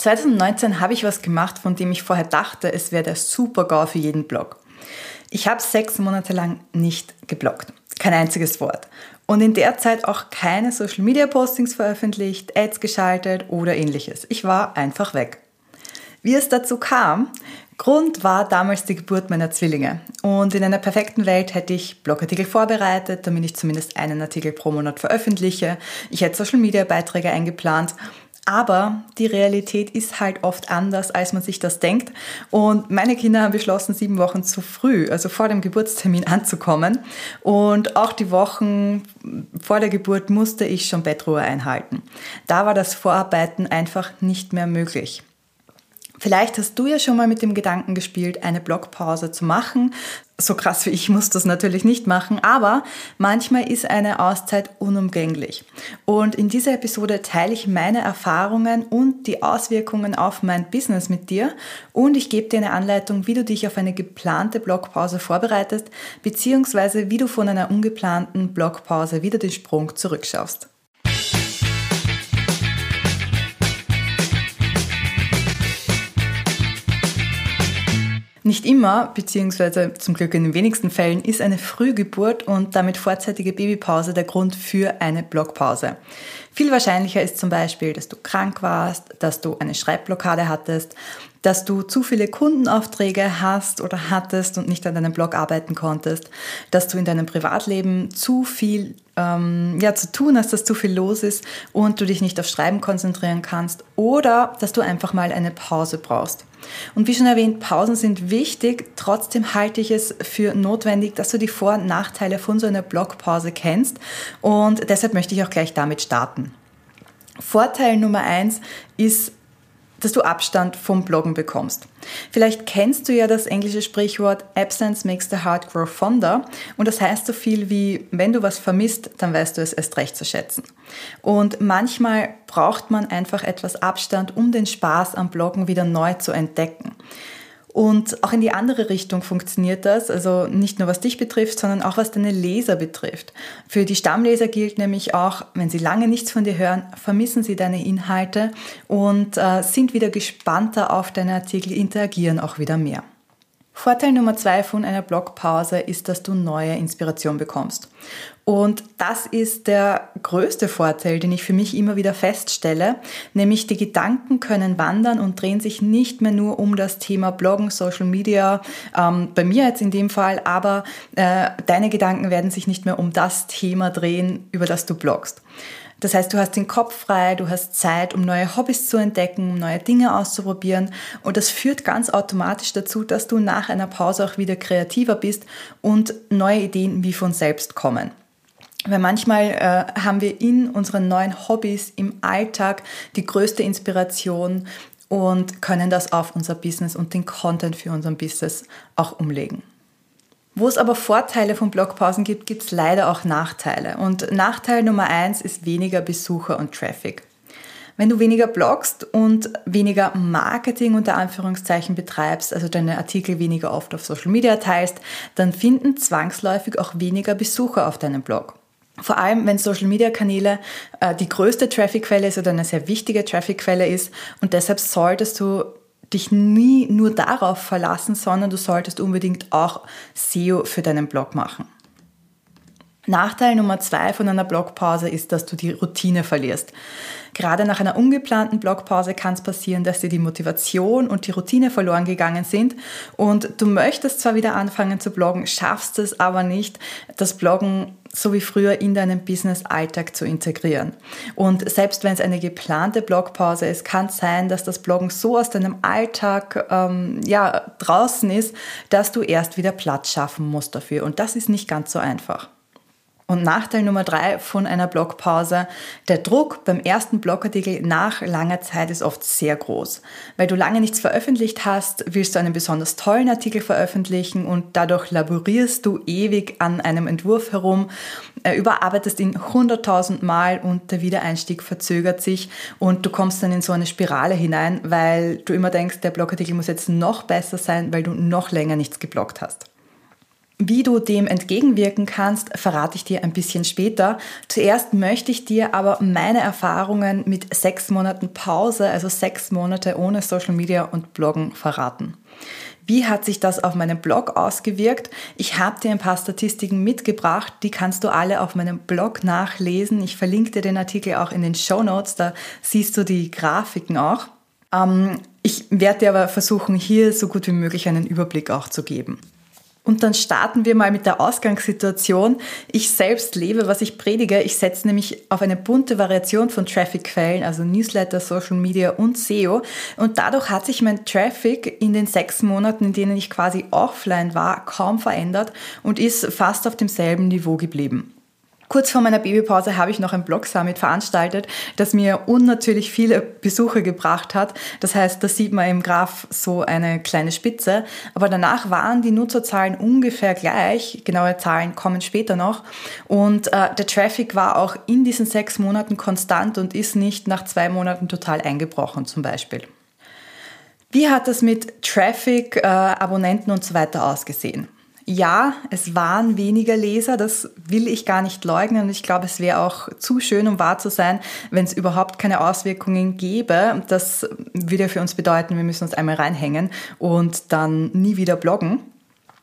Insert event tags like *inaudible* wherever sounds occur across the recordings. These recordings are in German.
2019 habe ich was gemacht, von dem ich vorher dachte, es wäre der Super-GAU für jeden Blog. Ich habe sechs Monate lang nicht gebloggt. Kein einziges Wort. Und in der Zeit auch keine Social Media Postings veröffentlicht, Ads geschaltet oder ähnliches. Ich war einfach weg. Wie es dazu kam, Grund war damals die Geburt meiner Zwillinge. Und in einer perfekten Welt hätte ich Blogartikel vorbereitet, damit ich zumindest einen Artikel pro Monat veröffentliche. Ich hätte Social Media Beiträge eingeplant. Aber die Realität ist halt oft anders, als man sich das denkt. Und meine Kinder haben beschlossen, sieben Wochen zu früh, also vor dem Geburtstermin *laughs* anzukommen. Und auch die Wochen vor der Geburt musste ich schon Bettruhe einhalten. Da war das Vorarbeiten einfach nicht mehr möglich. Vielleicht hast du ja schon mal mit dem Gedanken gespielt, eine Blogpause zu machen. So krass wie ich muss das natürlich nicht machen, aber manchmal ist eine Auszeit unumgänglich. Und in dieser Episode teile ich meine Erfahrungen und die Auswirkungen auf mein Business mit dir und ich gebe dir eine Anleitung, wie du dich auf eine geplante Blogpause vorbereitest, beziehungsweise wie du von einer ungeplanten Blogpause wieder den Sprung zurückschaffst. Nicht immer, beziehungsweise zum Glück in den wenigsten Fällen, ist eine Frühgeburt und damit vorzeitige Babypause der Grund für eine Blockpause. Viel wahrscheinlicher ist zum Beispiel, dass du krank warst, dass du eine Schreibblockade hattest, dass du zu viele Kundenaufträge hast oder hattest und nicht an deinem Blog arbeiten konntest, dass du in deinem Privatleben zu viel ähm, ja, zu tun hast, dass zu viel los ist und du dich nicht auf Schreiben konzentrieren kannst oder dass du einfach mal eine Pause brauchst. Und wie schon erwähnt, Pausen sind wichtig. Trotzdem halte ich es für notwendig, dass du die Vor- und Nachteile von so einer Blogpause kennst. Und deshalb möchte ich auch gleich damit starten. Vorteil Nummer eins ist dass du Abstand vom Bloggen bekommst. Vielleicht kennst du ja das englische Sprichwort Absence makes the heart grow fonder und das heißt so viel wie, wenn du was vermisst, dann weißt du es erst recht zu schätzen. Und manchmal braucht man einfach etwas Abstand, um den Spaß am Bloggen wieder neu zu entdecken. Und auch in die andere Richtung funktioniert das, also nicht nur was dich betrifft, sondern auch was deine Leser betrifft. Für die Stammleser gilt nämlich auch, wenn sie lange nichts von dir hören, vermissen sie deine Inhalte und äh, sind wieder gespannter auf deine Artikel, interagieren auch wieder mehr. Vorteil Nummer zwei von einer Blogpause ist, dass du neue Inspiration bekommst. Und das ist der größte Vorteil, den ich für mich immer wieder feststelle, nämlich die Gedanken können wandern und drehen sich nicht mehr nur um das Thema Bloggen, Social Media, ähm, bei mir jetzt in dem Fall, aber äh, deine Gedanken werden sich nicht mehr um das Thema drehen, über das du bloggst. Das heißt, du hast den Kopf frei, du hast Zeit, um neue Hobbys zu entdecken, um neue Dinge auszuprobieren. Und das führt ganz automatisch dazu, dass du nach einer Pause auch wieder kreativer bist und neue Ideen wie von selbst kommen. Weil manchmal äh, haben wir in unseren neuen Hobbys im Alltag die größte Inspiration und können das auf unser Business und den Content für unseren Business auch umlegen. Wo es aber Vorteile von Blogpausen gibt, gibt es leider auch Nachteile. Und Nachteil Nummer eins ist weniger Besucher und Traffic. Wenn du weniger bloggst und weniger Marketing unter Anführungszeichen betreibst, also deine Artikel weniger oft auf Social Media teilst, dann finden zwangsläufig auch weniger Besucher auf deinem Blog. Vor allem, wenn Social Media Kanäle äh, die größte Traffic-Quelle ist oder eine sehr wichtige Traffic-Quelle ist und deshalb solltest du dich nie nur darauf verlassen, sondern du solltest unbedingt auch SEO für deinen Blog machen. Nachteil Nummer zwei von einer Blogpause ist, dass du die Routine verlierst. Gerade nach einer ungeplanten Blogpause kann es passieren, dass dir die Motivation und die Routine verloren gegangen sind und du möchtest zwar wieder anfangen zu bloggen, schaffst es aber nicht, das Bloggen so wie früher in deinen Business-Alltag zu integrieren. Und selbst wenn es eine geplante Blogpause ist, kann es sein, dass das Bloggen so aus deinem Alltag ähm, ja, draußen ist, dass du erst wieder Platz schaffen musst dafür. Und das ist nicht ganz so einfach. Und Nachteil Nummer drei von einer Blogpause, der Druck beim ersten Blogartikel nach langer Zeit ist oft sehr groß. Weil du lange nichts veröffentlicht hast, willst du einen besonders tollen Artikel veröffentlichen und dadurch laborierst du ewig an einem Entwurf herum, äh, überarbeitest ihn hunderttausend Mal und der Wiedereinstieg verzögert sich und du kommst dann in so eine Spirale hinein, weil du immer denkst, der Blogartikel muss jetzt noch besser sein, weil du noch länger nichts gebloggt hast. Wie du dem entgegenwirken kannst, verrate ich dir ein bisschen später. Zuerst möchte ich dir aber meine Erfahrungen mit sechs Monaten Pause, also sechs Monate ohne Social Media und Bloggen verraten. Wie hat sich das auf meinem Blog ausgewirkt? Ich habe dir ein paar Statistiken mitgebracht, die kannst du alle auf meinem Blog nachlesen. Ich verlinke dir den Artikel auch in den Show Notes, da siehst du die Grafiken auch. Ähm, ich werde dir aber versuchen, hier so gut wie möglich einen Überblick auch zu geben. Und dann starten wir mal mit der Ausgangssituation. Ich selbst lebe, was ich predige. Ich setze nämlich auf eine bunte Variation von Traffic-Quellen, also Newsletter, Social Media und SEO. Und dadurch hat sich mein Traffic in den sechs Monaten, in denen ich quasi offline war, kaum verändert und ist fast auf demselben Niveau geblieben. Kurz vor meiner Babypause habe ich noch ein Blog-Summit veranstaltet, das mir unnatürlich viele Besucher gebracht hat. Das heißt, da sieht man im Graph so eine kleine Spitze. Aber danach waren die Nutzerzahlen ungefähr gleich. Genaue Zahlen kommen später noch. Und äh, der Traffic war auch in diesen sechs Monaten konstant und ist nicht nach zwei Monaten total eingebrochen zum Beispiel. Wie hat das mit Traffic, äh, Abonnenten und so weiter ausgesehen? Ja, es waren weniger Leser, das will ich gar nicht leugnen. Und ich glaube, es wäre auch zu schön, um wahr zu sein, wenn es überhaupt keine Auswirkungen gäbe. Das würde für uns bedeuten, wir müssen uns einmal reinhängen und dann nie wieder bloggen.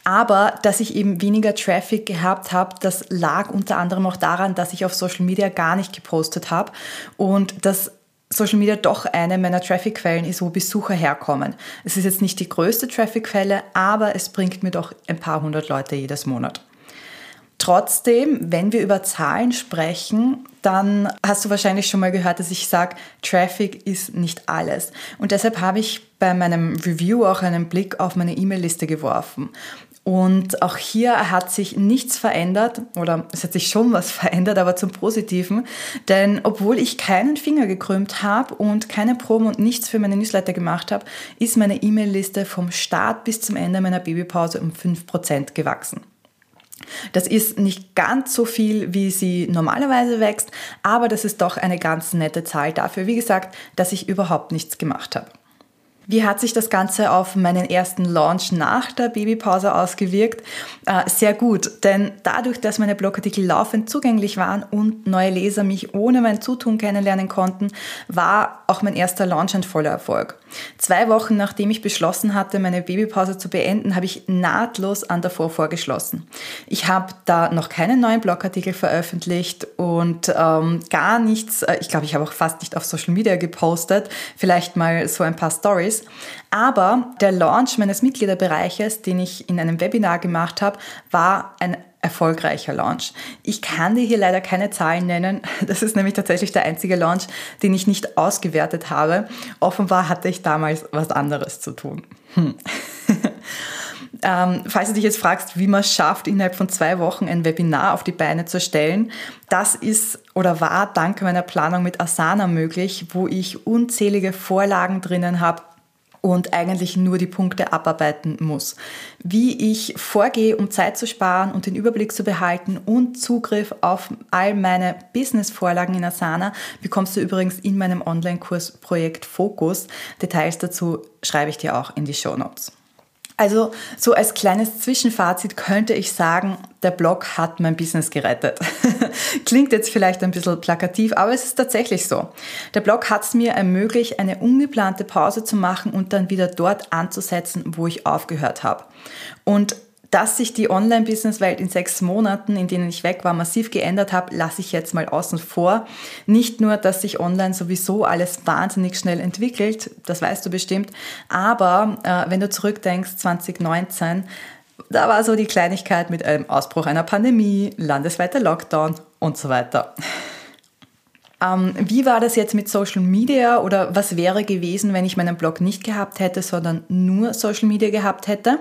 Aber dass ich eben weniger Traffic gehabt habe, das lag unter anderem auch daran, dass ich auf Social Media gar nicht gepostet habe und dass Social Media doch eine meiner Traffic-Quellen ist, wo Besucher herkommen. Es ist jetzt nicht die größte Traffic-Quelle, aber es bringt mir doch ein paar hundert Leute jedes Monat. Trotzdem, wenn wir über Zahlen sprechen, dann hast du wahrscheinlich schon mal gehört, dass ich sage, Traffic ist nicht alles. Und deshalb habe ich bei meinem Review auch einen Blick auf meine E-Mail-Liste geworfen. Und auch hier hat sich nichts verändert oder es hat sich schon was *laughs* verändert, aber zum Positiven. Denn obwohl ich keinen Finger gekrümmt habe und keine Proben und nichts für meine Newsletter gemacht habe, ist meine E-Mail-Liste vom Start bis zum Ende meiner Babypause um 5% gewachsen. Das ist nicht ganz so viel, wie sie normalerweise wächst, aber das ist doch eine ganz nette Zahl dafür, wie gesagt, dass ich überhaupt nichts gemacht habe. Wie hat sich das Ganze auf meinen ersten Launch nach der Babypause ausgewirkt? Äh, sehr gut, denn dadurch, dass meine Blogartikel laufend zugänglich waren und neue Leser mich ohne mein Zutun kennenlernen konnten, war auch mein erster Launch ein voller Erfolg. Zwei Wochen nachdem ich beschlossen hatte, meine Babypause zu beenden, habe ich nahtlos an davor vorgeschlossen. Ich habe da noch keinen neuen Blogartikel veröffentlicht und ähm, gar nichts, äh, ich glaube, ich habe auch fast nicht auf Social Media gepostet, vielleicht mal so ein paar Stories. Ist. Aber der Launch meines Mitgliederbereiches, den ich in einem Webinar gemacht habe, war ein erfolgreicher Launch. Ich kann dir hier leider keine Zahlen nennen. *laughs* Das ist nämlich tatsächlich der einzige Launch, den ich nicht ausgewertet habe. Offenbar hatte ich damals was anderes zu tun. Hm. *laughs* Ähm, falls du dich jetzt fragst, wie man es schafft, innerhalb von zwei Wochen ein Webinar auf die Beine zu stellen, das ist oder war dank meiner Planung mit Asana möglich, wo ich unzählige Vorlagen drinnen habe, und eigentlich nur die Punkte abarbeiten muss. Wie ich vorgehe, um Zeit zu sparen und den Überblick zu behalten und Zugriff auf all meine Business-Vorlagen in Asana bekommst du übrigens in meinem Online-Kurs Projekt Fokus. Details dazu schreibe ich dir auch in die Show Notes. Also so als kleines Zwischenfazit könnte ich sagen, der Blog hat mein Business gerettet. *laughs* Klingt jetzt vielleicht ein bisschen plakativ, aber es ist tatsächlich so. Der Blog hat es mir ermöglicht, eine ungeplante Pause zu machen und dann wieder dort anzusetzen, wo ich aufgehört habe. Und dass sich die Online-Business-Welt in sechs Monaten, in denen ich weg war, massiv geändert hat, lasse ich jetzt mal außen vor. Nicht nur, dass sich online sowieso alles wahnsinnig schnell entwickelt, das weißt du bestimmt, aber äh, wenn du zurückdenkst, 2019, da war so die Kleinigkeit mit einem Ausbruch einer Pandemie, landesweiter Lockdown und so weiter. Ähm, wie war das jetzt mit Social Media oder was wäre gewesen, wenn ich meinen Blog nicht gehabt hätte, sondern nur Social Media gehabt hätte?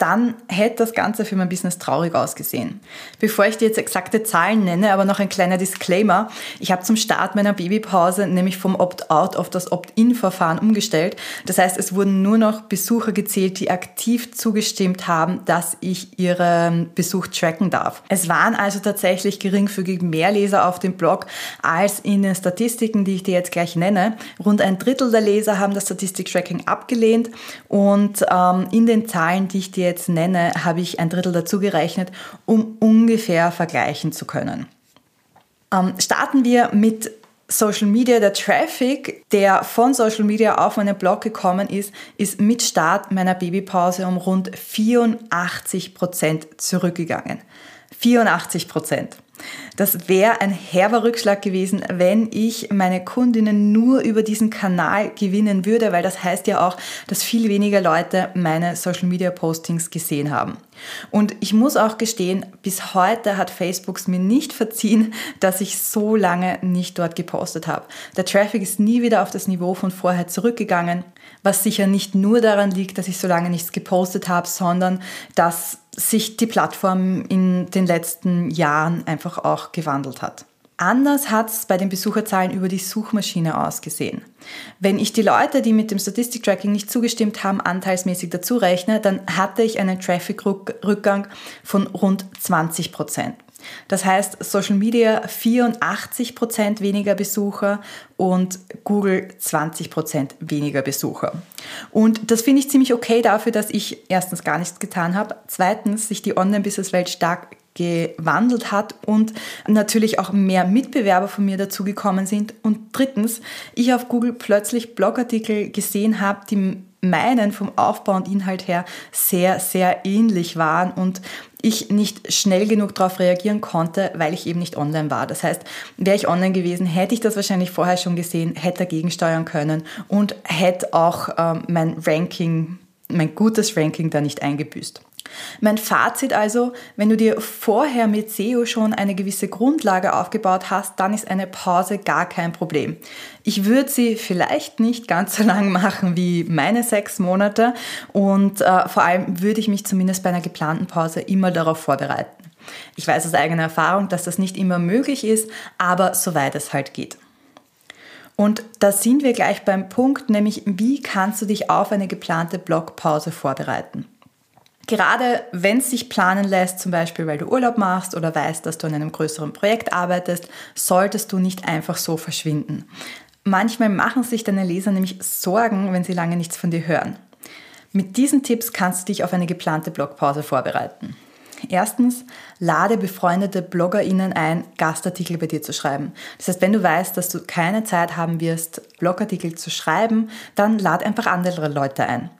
dann hätte das Ganze für mein Business traurig ausgesehen. Bevor ich dir jetzt exakte Zahlen nenne, aber noch ein kleiner Disclaimer. Ich habe zum Start meiner Babypause nämlich vom Opt-out auf das Opt-in-Verfahren umgestellt. Das heißt, es wurden nur noch Besucher gezählt, die aktiv zugestimmt haben, dass ich ihren Besuch tracken darf. Es waren also tatsächlich geringfügig mehr Leser auf dem Blog, als in den Statistiken, die ich dir jetzt gleich nenne. Rund ein Drittel der Leser haben das Statistik-Tracking abgelehnt und ähm, in den Zahlen, die ich dir jetzt nenne, habe ich ein Drittel dazu gerechnet, um ungefähr vergleichen zu können. Ähm, starten wir mit Social Media, der Traffic, der von Social Media auf meinen Blog gekommen ist, ist mit Start meiner Babypause um rund 84 Prozent zurückgegangen. 84 Prozent. Das wäre ein herber Rückschlag gewesen, wenn ich meine Kundinnen nur über diesen Kanal gewinnen würde, weil das heißt ja auch, dass viel weniger Leute meine Social Media Postings gesehen haben. Und ich muss auch gestehen, bis heute hat Facebook mir nicht verziehen, dass ich so lange nicht dort gepostet habe. Der Traffic ist nie wieder auf das Niveau von vorher zurückgegangen, was sicher nicht nur daran liegt, dass ich so lange nichts gepostet habe, sondern dass sich die Plattform in den letzten Jahren einfach auch gewandelt hat. Anders hat es bei den Besucherzahlen über die Suchmaschine ausgesehen. Wenn ich die Leute, die mit dem Statistik-Tracking nicht zugestimmt haben, anteilsmäßig dazu rechne, dann hatte ich einen Traffic-Rückgang von rund 20 Prozent. Das heißt, Social Media 84 Prozent weniger Besucher und Google 20 Prozent weniger Besucher. Und das finde ich ziemlich okay dafür, dass ich erstens gar nichts getan habe, zweitens sich die Online-Business-Welt stark gewandelt hat und natürlich auch mehr Mitbewerber von mir dazugekommen sind. Und drittens, ich auf Google plötzlich Blogartikel gesehen habe, die meinen vom Aufbau und Inhalt her sehr, sehr ähnlich waren und ich nicht schnell genug darauf reagieren konnte, weil ich eben nicht online war. Das heißt, wäre ich online gewesen, hätte ich das wahrscheinlich vorher schon gesehen, hätte dagegen steuern können und hätte auch ähm, mein Ranking, mein gutes Ranking da nicht eingebüßt. Mein Fazit also, wenn du dir vorher mit SEO schon eine gewisse Grundlage aufgebaut hast, dann ist eine Pause gar kein Problem. Ich würde sie vielleicht nicht ganz so lang machen wie meine sechs Monate und äh, vor allem würde ich mich zumindest bei einer geplanten Pause immer darauf vorbereiten. Ich weiß aus eigener Erfahrung, dass das nicht immer möglich ist, aber soweit es halt geht. Und da sind wir gleich beim Punkt, nämlich wie kannst du dich auf eine geplante Blogpause vorbereiten? Gerade wenn es sich planen lässt, zum Beispiel weil du Urlaub machst oder weißt, dass du an einem größeren Projekt arbeitest, solltest du nicht einfach so verschwinden. Manchmal machen sich deine Leser nämlich Sorgen, wenn sie lange nichts von dir hören. Mit diesen Tipps kannst du dich auf eine geplante Blogpause vorbereiten. Erstens, lade befreundete BloggerInnen ein, Gastartikel bei dir zu schreiben. Das heißt, wenn du weißt, dass du keine Zeit haben wirst, Blogartikel zu schreiben, dann lad einfach andere Leute ein.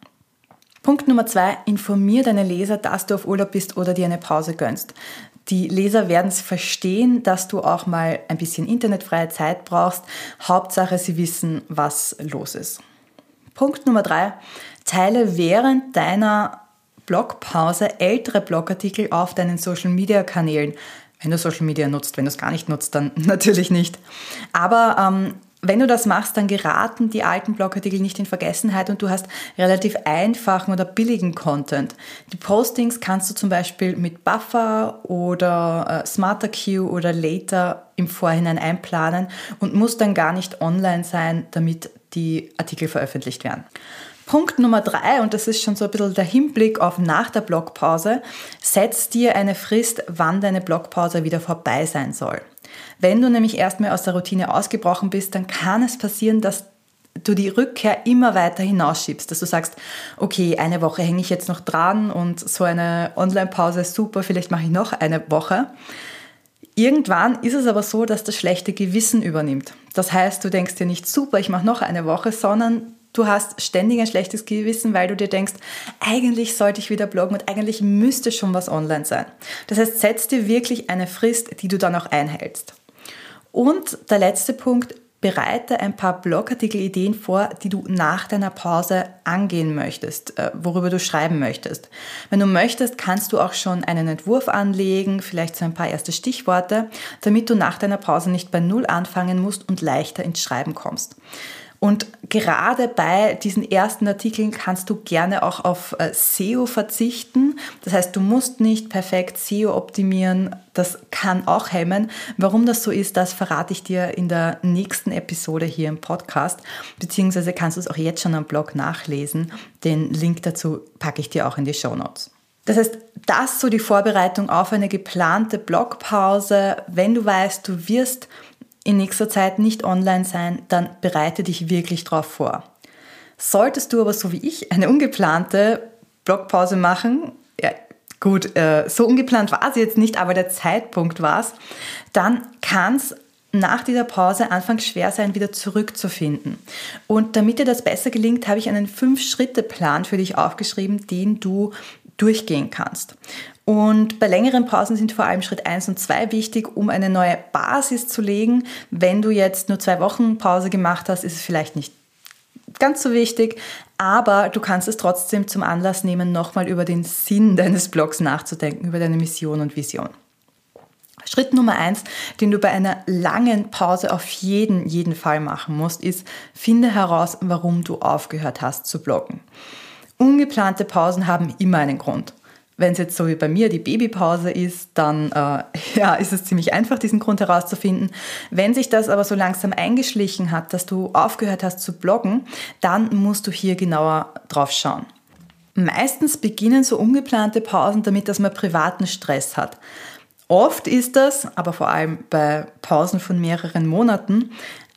Punkt Nummer zwei, informier deine Leser, dass du auf Urlaub bist oder dir eine Pause gönnst. Die Leser werden es verstehen, dass du auch mal ein bisschen internetfreie Zeit brauchst. Hauptsache, sie wissen, was los ist. Punkt Nummer drei, teile während deiner Blogpause ältere Blogartikel auf deinen Social Media Kanälen. Wenn du Social Media nutzt, wenn du es gar nicht nutzt, dann *laughs* natürlich nicht. Aber ähm, wenn du das machst, dann geraten die alten Blogartikel nicht in Vergessenheit und du hast relativ einfachen oder billigen Content. Die Postings kannst du zum Beispiel mit Buffer oder äh, Smarter Queue oder Later im Vorhinein einplanen und musst dann gar nicht online sein, damit die Artikel veröffentlicht werden. Punkt Nummer drei, und das ist schon so ein bisschen der Hinblick auf nach der Blogpause, setz dir eine Frist, wann deine Blogpause wieder vorbei sein soll. Wenn du nämlich erstmal aus der Routine ausgebrochen bist, dann kann es passieren, dass du die Rückkehr immer weiter hinausschiebst, dass du sagst, okay, eine Woche hänge ich jetzt noch dran und so eine Online-Pause ist super, vielleicht mache ich noch eine Woche. Irgendwann ist es aber so, dass das schlechte Gewissen übernimmt. Das heißt, du denkst dir nicht super, ich mache noch eine Woche, sondern du hast ständig ein schlechtes Gewissen, weil du dir denkst, eigentlich sollte ich wieder bloggen und eigentlich müsste schon was online sein. Das heißt, setz dir wirklich eine Frist, die du dann auch einhältst. Und der letzte Punkt, bereite ein paar Blogartikel-Ideen vor, die du nach deiner Pause angehen möchtest, äh, worüber du schreiben möchtest. Wenn du möchtest, kannst du auch schon einen Entwurf anlegen, vielleicht so ein paar erste Stichworte, damit du nach deiner Pause nicht bei Null anfangen musst und leichter ins Schreiben kommst. Und gerade bei diesen ersten Artikeln kannst du gerne auch auf äh, SEO verzichten. Das heißt, du musst nicht perfekt SEO optimieren. Das kann auch hemmen. Warum das so ist, das verrate ich dir in der nächsten Episode hier im Podcast. Beziehungsweise kannst du es auch jetzt schon am Blog nachlesen. Den Link dazu packe ich dir auch in die Show Notes. Das heißt, das so die Vorbereitung auf eine geplante Blogpause, wenn du weißt, du wirst in nächster Zeit nicht online sein, dann bereite dich wirklich darauf vor. Solltest du aber so wie ich eine ungeplante Blogpause machen, ja, gut, äh, so ungeplant war sie jetzt nicht, aber der Zeitpunkt war es, dann kann es nach dieser Pause anfangs schwer sein, wieder zurückzufinden. Und damit dir das besser gelingt, habe ich einen Fünf-Schritte-Plan für dich aufgeschrieben, den du durchgehen kannst. Und bei längeren Pausen sind vor allem Schritt 1 und 2 wichtig, um eine neue Basis zu legen. Wenn du jetzt nur zwei Wochen Pause gemacht hast, ist es vielleicht nicht ganz so wichtig, aber du kannst es trotzdem zum Anlass nehmen, nochmal über den Sinn deines Blogs nachzudenken, über deine Mission und Vision. Schritt Nummer eins, den du bei einer langen Pause auf jeden, jeden Fall machen musst, ist, finde heraus, warum du aufgehört hast zu bloggen. Ungeplante Pausen haben immer einen Grund. Wenn es jetzt so wie bei mir die Babypause ist, dann äh, *laughs* ja, ist es ziemlich einfach, diesen Grund herauszufinden. Wenn sich das aber so langsam eingeschlichen hat, dass du aufgehört hast zu bloggen, dann musst du hier genauer drauf schauen. Meistens beginnen so ungeplante Pausen damit, dass man privaten Stress hat. Oft ist das, aber vor allem bei Pausen von mehreren Monaten,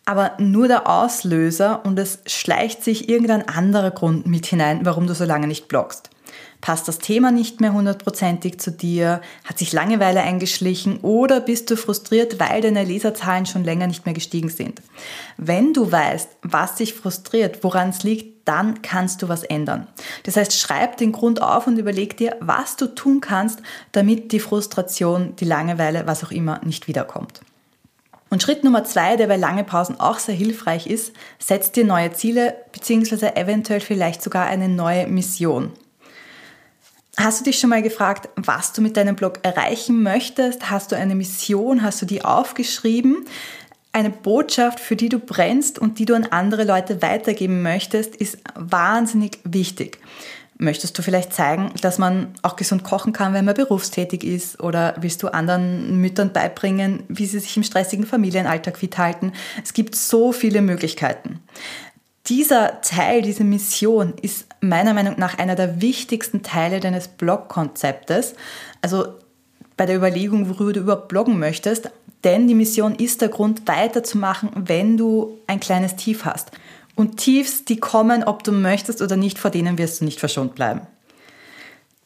aber nur der Auslöser und es schleicht sich irgendein anderer Grund mit hinein, warum du so lange nicht bloggst. Passt das Thema nicht mehr hundertprozentig zu dir? Hat sich Langeweile eingeschlichen? Oder bist du frustriert, weil deine Leserzahlen schon länger nicht mehr gestiegen sind? Wenn du weißt, was dich frustriert, woran es liegt, dann kannst du was ändern. Das heißt, schreib den Grund auf und überleg dir, was du tun kannst, damit die Frustration, die Langeweile, was auch immer, nicht wiederkommt. Und Schritt Nummer zwei, der bei langen Pausen auch sehr hilfreich ist, setz dir neue Ziele bzw. eventuell vielleicht sogar eine neue Mission. Hast du dich schon mal gefragt, was du mit deinem Blog erreichen möchtest? Hast du eine Mission? Hast du die aufgeschrieben? Eine Botschaft, für die du brennst und die du an andere Leute weitergeben möchtest, ist wahnsinnig wichtig. Möchtest du vielleicht zeigen, dass man auch gesund kochen kann, wenn man berufstätig ist? Oder willst du anderen Müttern beibringen, wie sie sich im stressigen Familienalltag fit halten? Es gibt so viele Möglichkeiten. Dieser Teil, diese Mission ist meiner Meinung nach einer der wichtigsten Teile deines Blog-Konzeptes. Also bei der Überlegung, worüber du überhaupt bloggen möchtest. Denn die Mission ist der Grund, weiterzumachen, wenn du ein kleines Tief hast. Und Tiefs, die kommen, ob du möchtest oder nicht, vor denen wirst du nicht verschont bleiben.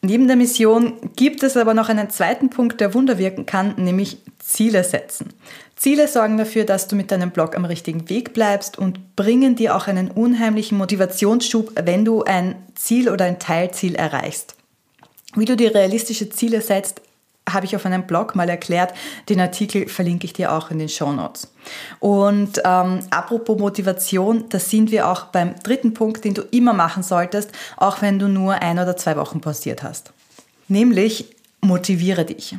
Neben der Mission gibt es aber noch einen zweiten Punkt, der Wunder wirken kann, nämlich Ziele setzen. Ziele sorgen dafür, dass du mit deinem Blog am richtigen Weg bleibst und bringen dir auch einen unheimlichen Motivationsschub, wenn du ein Ziel oder ein Teilziel erreichst. Wie du dir realistische Ziele setzt, habe ich auf einem Blog mal erklärt. Den Artikel verlinke ich dir auch in den Show Notes. Und ähm, apropos Motivation, da sind wir auch beim dritten Punkt, den du immer machen solltest, auch wenn du nur ein oder zwei Wochen pausiert hast. Nämlich motiviere dich.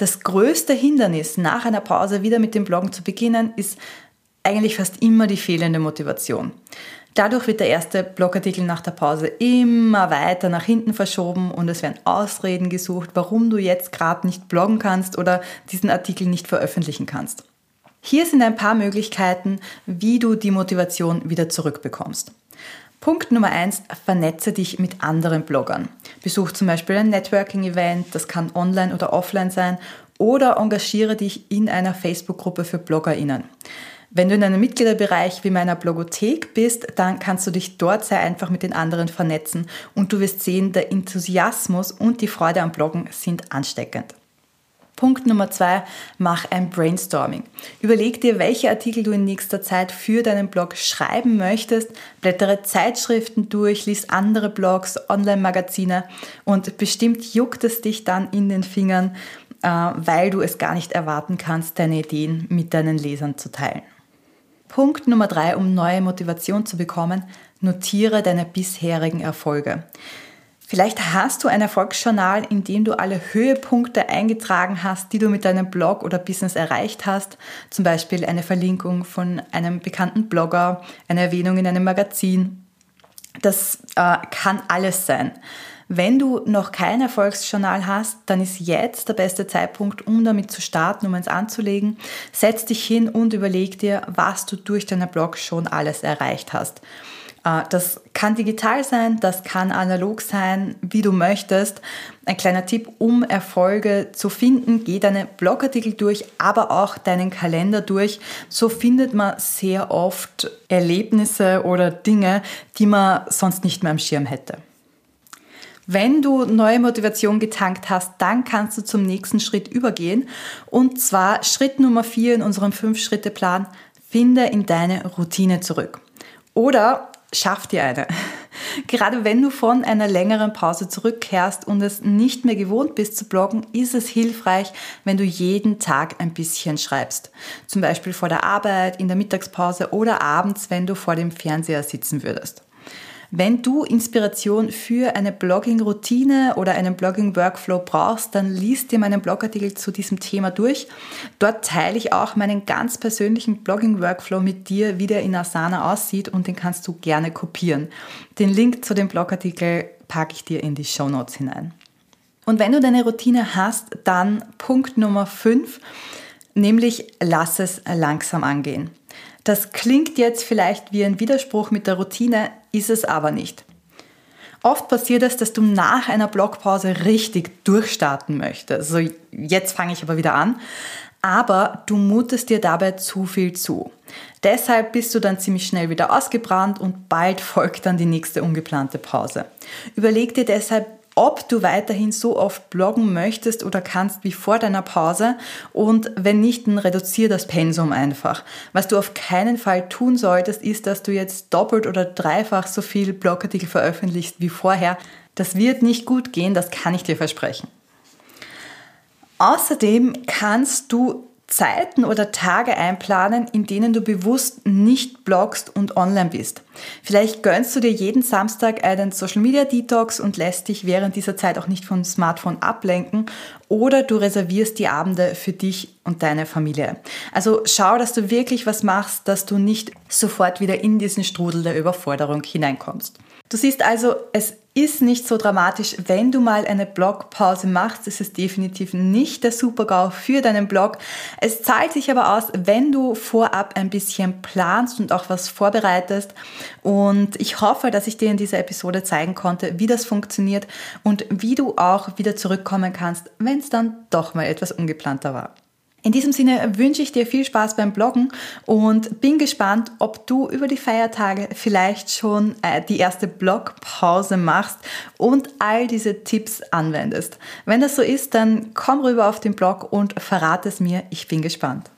Das größte Hindernis, nach einer Pause wieder mit dem Bloggen zu beginnen, ist eigentlich fast immer die fehlende Motivation. Dadurch wird der erste Blogartikel nach der Pause immer weiter nach hinten verschoben und es werden Ausreden gesucht, warum du jetzt gerade nicht bloggen kannst oder diesen Artikel nicht veröffentlichen kannst. Hier sind ein paar Möglichkeiten, wie du die Motivation wieder zurückbekommst. Punkt Nummer eins: vernetze dich mit anderen Bloggern. Besuch zum Beispiel ein Networking-Event, das kann online oder offline sein, oder engagiere dich in einer Facebook-Gruppe für BloggerInnen. Wenn du in einem Mitgliederbereich wie meiner Blogothek bist, dann kannst du dich dort sehr einfach mit den anderen vernetzen und du wirst sehen, der Enthusiasmus und die Freude am Bloggen sind ansteckend. Punkt Nummer zwei, mach ein Brainstorming. Überleg dir, welche Artikel du in nächster Zeit für deinen Blog schreiben möchtest, blättere Zeitschriften durch, lies andere Blogs, Online-Magazine und bestimmt juckt es dich dann in den Fingern, äh, weil du es gar nicht erwarten kannst, deine Ideen mit deinen Lesern zu teilen. Punkt Nummer drei, um neue Motivation zu bekommen, notiere deine bisherigen Erfolge. Vielleicht hast du ein Erfolgsjournal, in dem du alle Höhepunkte eingetragen hast, die du mit deinem Blog oder Business erreicht hast. Zum Beispiel eine Verlinkung von einem bekannten Blogger, eine Erwähnung in einem Magazin. Das äh, kann alles sein. Wenn du noch kein Erfolgsjournal hast, dann ist jetzt der beste Zeitpunkt, um damit zu starten, um eins anzulegen. Setz dich hin und überleg dir, was du durch deinen Blog schon alles erreicht hast. Äh, das kann digital sein, das kann analog sein, wie du möchtest. Ein kleiner Tipp, um Erfolge zu finden, geh deine Blogartikel durch, aber auch deinen Kalender durch. So findet man sehr oft Erlebnisse oder Dinge, die man sonst nicht mehr am Schirm hätte. Wenn du neue Motivation getankt hast, dann kannst du zum nächsten Schritt übergehen. Und zwar Schritt Nummer vier in unserem Fünf-Schritte-Plan, finde in deine Routine zurück. Oder schaff dir eine. *laughs* Gerade wenn du von einer längeren Pause zurückkehrst und es nicht mehr gewohnt bist zu bloggen, ist es hilfreich, wenn du jeden Tag ein bisschen schreibst. Zum Beispiel vor der Arbeit, in der Mittagspause oder abends, wenn du vor dem Fernseher sitzen würdest. Wenn du Inspiration für eine Blogging-Routine oder einen Blogging-Workflow brauchst, dann liest dir meinen Blogartikel zu diesem Thema durch. Dort teile ich auch meinen ganz persönlichen Blogging-Workflow mit dir, wie der in Asana aussieht und den kannst du gerne kopieren. Den Link zu dem Blogartikel packe ich dir in die Show Notes hinein. Und wenn du deine Routine hast, dann Punkt Nummer 5, nämlich lass es langsam angehen. Das klingt jetzt vielleicht wie ein Widerspruch mit der Routine, ist es aber nicht. Oft passiert es, dass du nach einer Blogpause richtig durchstarten möchtest. Also jetzt fange ich aber wieder an. Aber du mutest dir dabei zu viel zu. Deshalb bist du dann ziemlich schnell wieder ausgebrannt und bald folgt dann die nächste ungeplante Pause. Überleg dir deshalb ob du weiterhin so oft bloggen möchtest oder kannst wie vor deiner Pause und wenn nicht, dann reduziere das Pensum einfach. Was du auf keinen Fall tun solltest, ist, dass du jetzt doppelt oder dreifach so viel Blogartikel veröffentlichst wie vorher. Das wird nicht gut gehen, das kann ich dir versprechen. Außerdem kannst du Zeiten oder Tage einplanen, in denen du bewusst nicht bloggst und online bist. Vielleicht gönnst du dir jeden Samstag einen Social Media Detox und lässt dich während dieser Zeit auch nicht vom Smartphone ablenken oder du reservierst die Abende für dich und deine Familie. Also schau, dass du wirklich was machst, dass du nicht sofort wieder in diesen Strudel der Überforderung hineinkommst. Du siehst also, es ist nicht so dramatisch, wenn du mal eine Blogpause machst. Es ist definitiv nicht der Supergau für deinen Blog. Es zahlt sich aber aus, wenn du vorab ein bisschen planst und auch was vorbereitest. Und ich hoffe, dass ich dir in dieser Episode zeigen konnte, wie das funktioniert und wie du auch wieder zurückkommen kannst, wenn es dann doch mal etwas ungeplanter war. In diesem Sinne wünsche ich dir viel Spaß beim Bloggen und bin gespannt, ob du über die Feiertage vielleicht schon äh, die erste Blogpause machst und all diese Tipps anwendest. Wenn das so ist, dann komm rüber auf den Blog und verrate es mir. Ich bin gespannt.